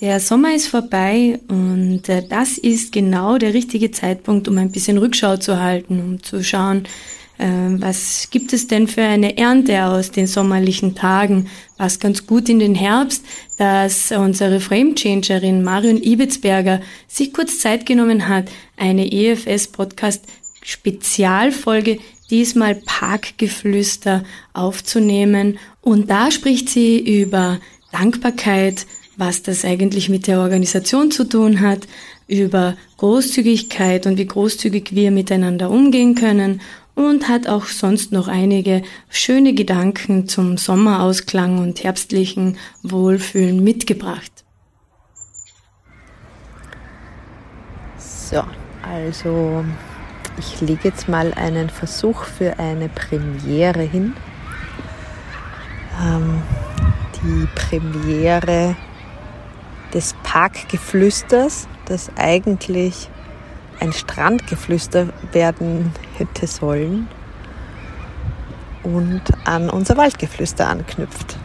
Der Sommer ist vorbei und äh, das ist genau der richtige Zeitpunkt, um ein bisschen Rückschau zu halten, um zu schauen, äh, was gibt es denn für eine Ernte aus den sommerlichen Tagen. Passt ganz gut in den Herbst, dass unsere Framechangerin Marion Ibitzberger sich kurz Zeit genommen hat, eine EFS-Podcast Spezialfolge, diesmal Parkgeflüster aufzunehmen. Und da spricht sie über Dankbarkeit, was das eigentlich mit der Organisation zu tun hat, über Großzügigkeit und wie großzügig wir miteinander umgehen können und hat auch sonst noch einige schöne Gedanken zum Sommerausklang und herbstlichen Wohlfühlen mitgebracht. So, also ich lege jetzt mal einen Versuch für eine Premiere hin. Ähm, die Premiere des Parkgeflüsters, das eigentlich ein Strandgeflüster werden hätte sollen und an unser Waldgeflüster anknüpft.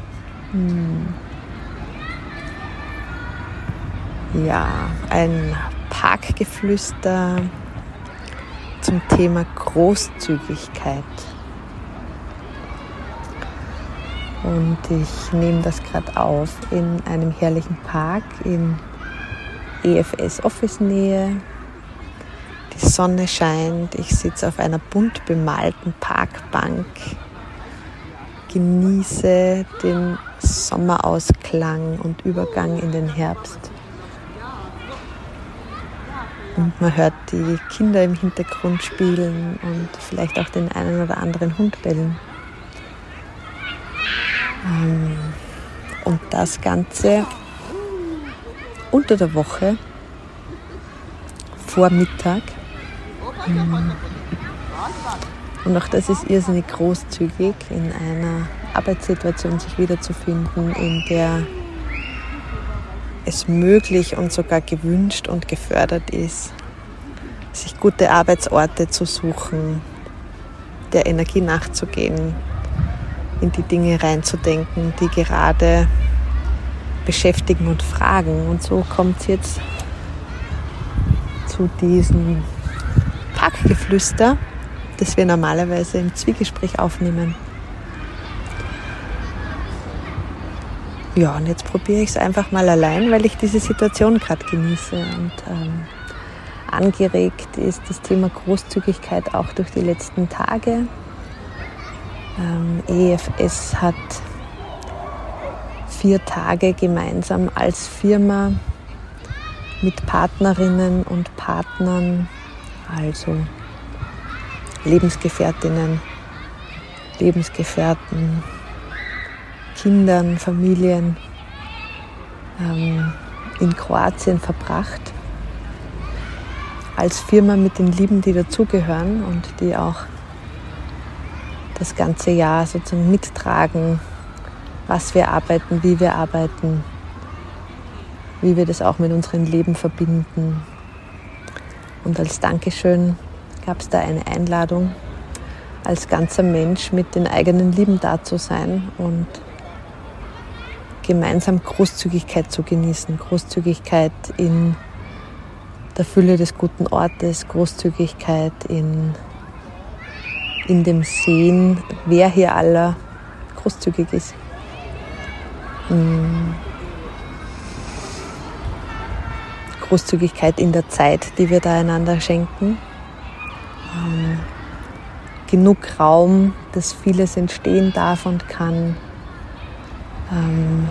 Hm. Ja, ein Parkgeflüster zum Thema Großzügigkeit. Und ich nehme das gerade auf in einem herrlichen Park in EFS Office Nähe. Die Sonne scheint, ich sitze auf einer bunt bemalten Parkbank, genieße den Sommerausklang und Übergang in den Herbst. Und man hört die Kinder im Hintergrund spielen und vielleicht auch den einen oder anderen Hund bellen. Ähm, und das Ganze unter der Woche vor Mittag. Mm. Und auch das ist irrsinnig großzügig, in einer Arbeitssituation sich wiederzufinden, in der es möglich und sogar gewünscht und gefördert ist, sich gute Arbeitsorte zu suchen, der Energie nachzugehen, in die Dinge reinzudenken, die gerade beschäftigen und fragen. Und so kommt es jetzt zu diesem Parkgeflüster, das wir normalerweise im Zwiegespräch aufnehmen. Ja, und jetzt probiere ich es einfach mal allein, weil ich diese Situation gerade genieße. Und ähm, angeregt ist das Thema Großzügigkeit auch durch die letzten Tage. Ähm, EFS hat vier Tage gemeinsam als Firma mit Partnerinnen und Partnern, also Lebensgefährtinnen, Lebensgefährten, Kindern, Familien ähm, in Kroatien verbracht. Als Firma mit den Lieben, die dazugehören und die auch das ganze Jahr sozusagen mittragen, was wir arbeiten, wie wir arbeiten, wie wir das auch mit unserem Leben verbinden. Und als Dankeschön gab es da eine Einladung, als ganzer Mensch mit den eigenen Lieben da zu sein und gemeinsam Großzügigkeit zu genießen. Großzügigkeit in der Fülle des guten Ortes, Großzügigkeit in in dem Sehen, wer hier aller großzügig ist. Hm. Großzügigkeit in der Zeit, die wir da einander schenken. Ähm, genug Raum, dass vieles entstehen darf und kann. Ähm,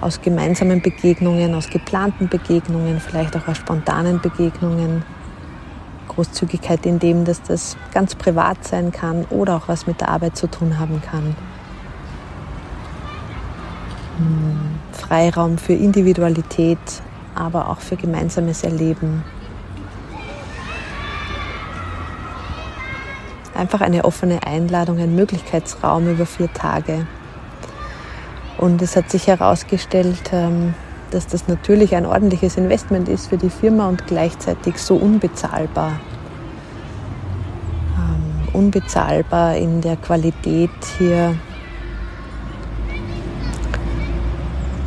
aus gemeinsamen Begegnungen, aus geplanten Begegnungen, vielleicht auch aus spontanen Begegnungen. Großzügigkeit in dem, dass das ganz privat sein kann oder auch was mit der Arbeit zu tun haben kann. Hm, Freiraum für Individualität, aber auch für gemeinsames Erleben. Einfach eine offene Einladung, ein Möglichkeitsraum über vier Tage. Und es hat sich herausgestellt, ähm, dass das natürlich ein ordentliches Investment ist für die Firma und gleichzeitig so unbezahlbar. Unbezahlbar in der Qualität hier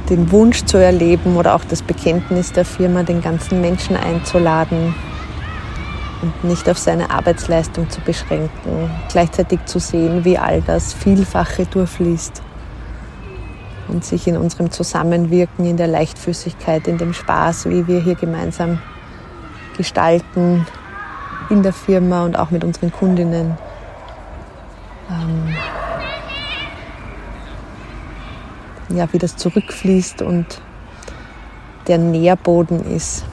den Wunsch zu erleben oder auch das Bekenntnis der Firma, den ganzen Menschen einzuladen und nicht auf seine Arbeitsleistung zu beschränken, gleichzeitig zu sehen, wie all das Vielfache durchfließt und sich in unserem Zusammenwirken, in der Leichtfüßigkeit, in dem Spaß, wie wir hier gemeinsam gestalten in der Firma und auch mit unseren Kundinnen. Ähm, ja, wie das zurückfließt und der Nährboden ist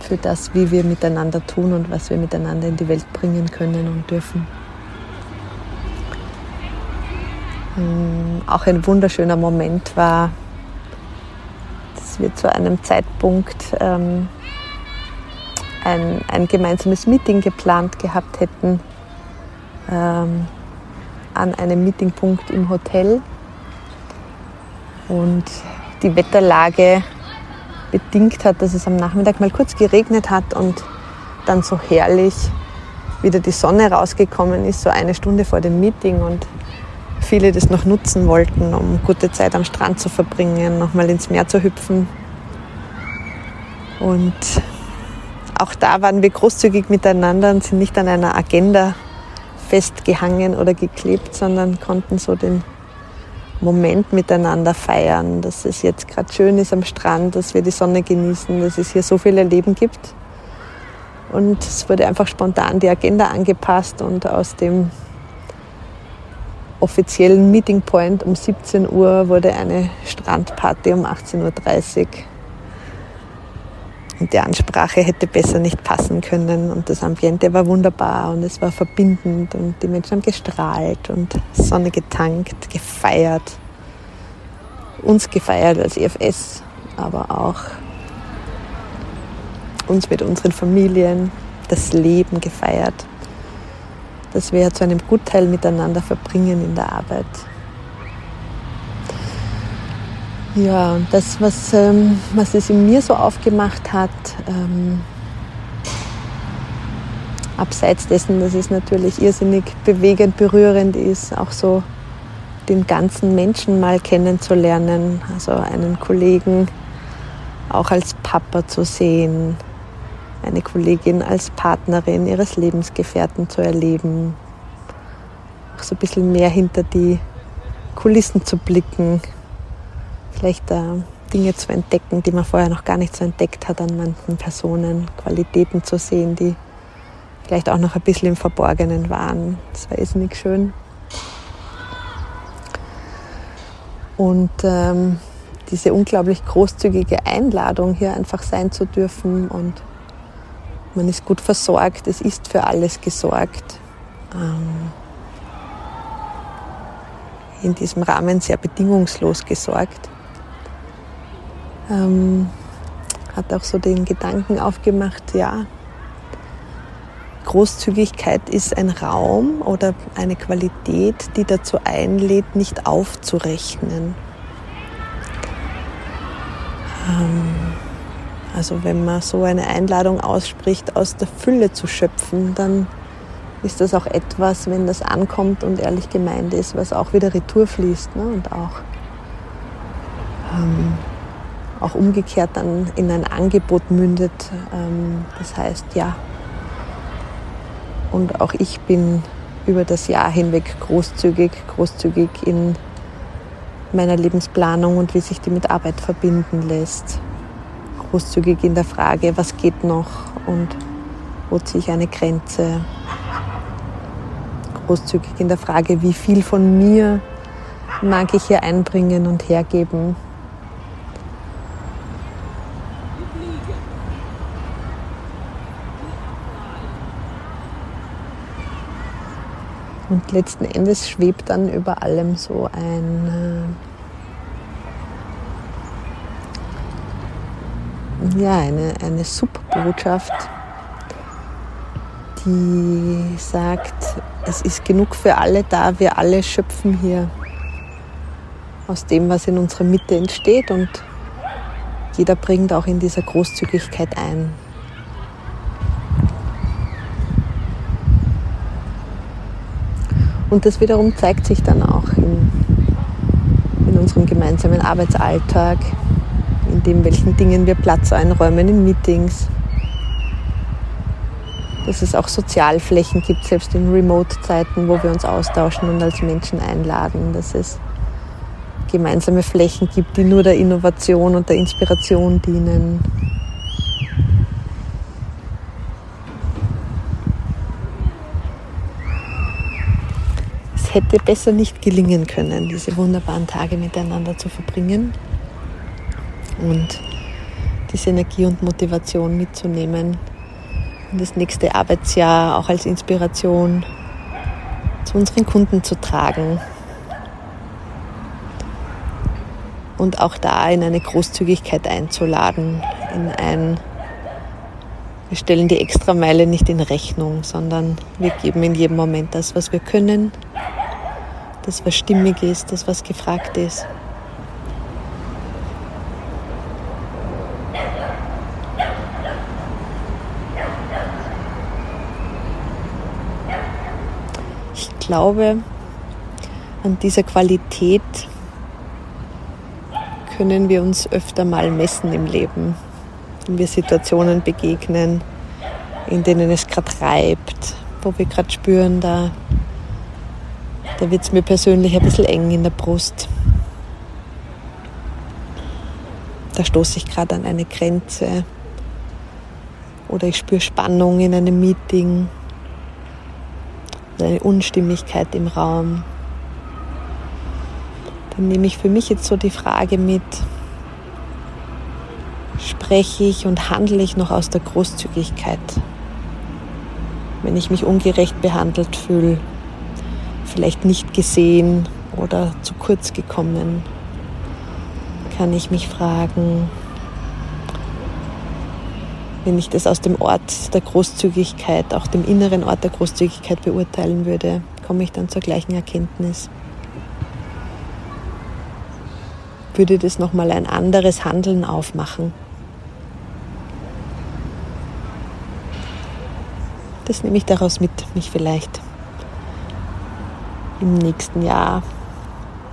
für das, wie wir miteinander tun und was wir miteinander in die Welt bringen können und dürfen. Ähm, auch ein wunderschöner Moment war, dass wir zu einem Zeitpunkt ähm, ein, ein, gemeinsames Meeting geplant gehabt hätten ähm, an einem Meetingpunkt im Hotel und die Wetterlage bedingt hat, dass es am Nachmittag mal kurz geregnet hat und dann so herrlich wieder die Sonne rausgekommen ist, so eine Stunde vor dem Meeting und viele das noch nutzen wollten, um gute Zeit am Strand zu verbringen, nochmal ins Meer zu hüpfen. Und auch da waren wir großzügig miteinander und sind nicht an einer Agenda festgehangen oder geklebt, sondern konnten so den Moment miteinander feiern, dass es jetzt gerade schön ist am Strand, dass wir die Sonne genießen, dass es hier so viele Leben gibt. Und es wurde einfach spontan die Agenda angepasst und aus dem offiziellen Meeting Point um 17 Uhr wurde eine Strandparty um 18.30 Uhr. Und die Ansprache hätte besser nicht passen können und das Ambiente war wunderbar und es war verbindend und die Menschen haben gestrahlt und Sonne getankt, gefeiert. Uns gefeiert als EFS, aber auch uns mit unseren Familien, das Leben gefeiert, das wir zu einem Gutteil miteinander verbringen in der Arbeit. Ja, das, was, ähm, was es in mir so aufgemacht hat, ähm, abseits dessen, dass es natürlich irrsinnig bewegend, berührend ist, auch so den ganzen Menschen mal kennenzulernen, also einen Kollegen auch als Papa zu sehen, eine Kollegin als Partnerin ihres Lebensgefährten zu erleben, auch so ein bisschen mehr hinter die Kulissen zu blicken, vielleicht äh, Dinge zu entdecken, die man vorher noch gar nicht so entdeckt hat an manchen Personen, Qualitäten zu sehen, die vielleicht auch noch ein bisschen im Verborgenen waren. Das war irrsinnig schön. Und ähm, diese unglaublich großzügige Einladung, hier einfach sein zu dürfen und man ist gut versorgt, es ist für alles gesorgt. Ähm, in diesem Rahmen sehr bedingungslos gesorgt ähm, hat auch so den Gedanken aufgemacht, ja, Großzügigkeit ist ein Raum oder eine Qualität, die dazu einlädt, nicht aufzurechnen. Ähm, also wenn man so eine Einladung ausspricht, aus der Fülle zu schöpfen, dann ist das auch etwas, wenn das ankommt und ehrlich gemeint ist, was auch wieder retour fließt ne? und auch ähm, auch umgekehrt dann in ein Angebot mündet. Ähm, das heißt, ja, und auch ich bin über das Jahr hinweg großzügig, großzügig in meiner Lebensplanung und wie sich die mit Arbeit verbinden lässt. Großzügig in der Frage, was geht noch und wo ziehe ich eine Grenze. Großzügig in der Frage, wie viel von mir mag ich hier einbringen und hergeben Und letzten Endes schwebt dann über allem so ein, äh, ja, eine, eine Subbotschaft, die sagt, es ist genug für alle da, wir alle schöpfen hier aus dem, was in unserer Mitte entsteht und jeder bringt auch in dieser Großzügigkeit ein. Und das wiederum zeigt sich dann auch in, in unserem gemeinsamen Arbeitsalltag, in dem, welchen Dingen wir Platz einräumen in Meetings. Dass es auch Sozialflächen gibt, selbst in Remote-Zeiten, wo wir uns austauschen und als Menschen einladen. Dass es gemeinsame Flächen gibt, die nur der Innovation und der Inspiration dienen. Es hätte besser nicht gelingen können, diese wunderbaren Tage miteinander zu verbringen und diese Energie und Motivation mitzunehmen in das nächste Arbeitsjahr auch als Inspiration zu unseren Kunden zu tragen und auch da in eine Großzügigkeit einzuladen, in ein wir stellen die Extrameile nicht in Rechnung, sondern wir geben in jedem Moment das, was wir können, das, was stimmig ist, das, was gefragt ist. glaube, an dieser Qualität können wir uns öfter mal messen im Leben, wenn wir Situationen begegnen, in denen es gerade reibt, wo wir gerade spüren, da, da wird es mir persönlich ein bisschen eng in der Brust. Da stoße ich gerade an eine Grenze oder ich spüre Spannung in einem Meeting eine Unstimmigkeit im Raum. Dann nehme ich für mich jetzt so die Frage mit, spreche ich und handle ich noch aus der Großzügigkeit? Wenn ich mich ungerecht behandelt fühle, vielleicht nicht gesehen oder zu kurz gekommen, kann ich mich fragen, wenn ich das aus dem Ort der Großzügigkeit, auch dem inneren Ort der Großzügigkeit beurteilen würde, komme ich dann zur gleichen Erkenntnis. Würde das nochmal ein anderes Handeln aufmachen? Das nehme ich daraus mit, mich vielleicht im nächsten Jahr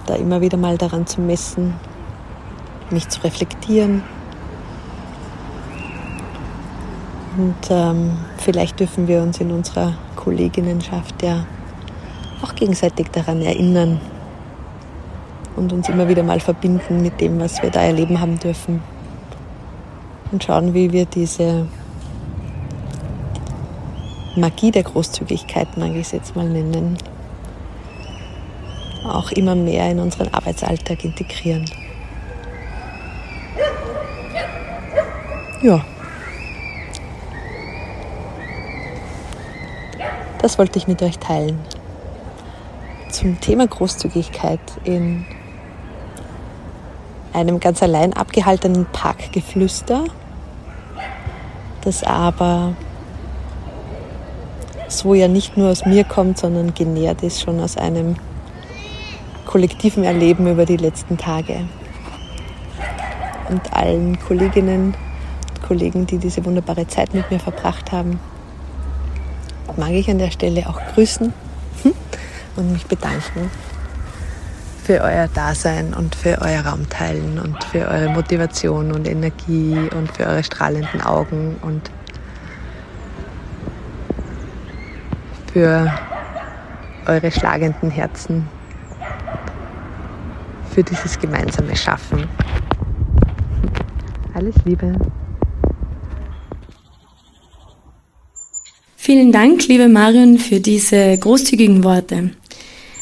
da immer wieder mal daran zu messen, mich zu reflektieren, Und ähm, vielleicht dürfen wir uns in unserer Kolleginnenschaft ja auch gegenseitig daran erinnern und uns immer wieder mal verbinden mit dem, was wir da erleben haben dürfen. Und schauen, wie wir diese Magie der Großzügigkeit, mag ich es jetzt mal nennen, auch immer mehr in unseren Arbeitsalltag integrieren. Ja. Das wollte ich mit euch teilen. Zum Thema Großzügigkeit in einem ganz allein abgehaltenen Parkgeflüster, das aber so ja nicht nur aus mir kommt, sondern genährt ist schon aus einem kollektiven Erleben über die letzten Tage. Und allen Kolleginnen und Kollegen, die diese wunderbare Zeit mit mir verbracht haben, mag ich an der Stelle auch grüßen und mich bedanken für euer Dasein und für euer Raumteilen und für eure Motivation und Energie und für eure strahlenden Augen und für eure schlagenden Herzen, für dieses gemeinsame Schaffen. Alles Liebe. Vielen Dank, liebe Marion, für diese großzügigen Worte.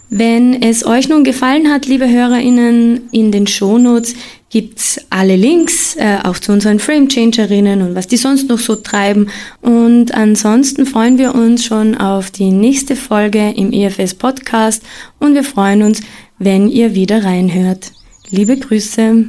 Wenn es euch nun gefallen hat, liebe HörerInnen, in den Shownotes gibt's alle Links, äh, auch zu unseren Framechangerinnen und was die sonst noch so treiben. Und ansonsten freuen wir uns schon auf die nächste Folge im EFS Podcast und wir freuen uns, wenn ihr wieder reinhört. Liebe Grüße.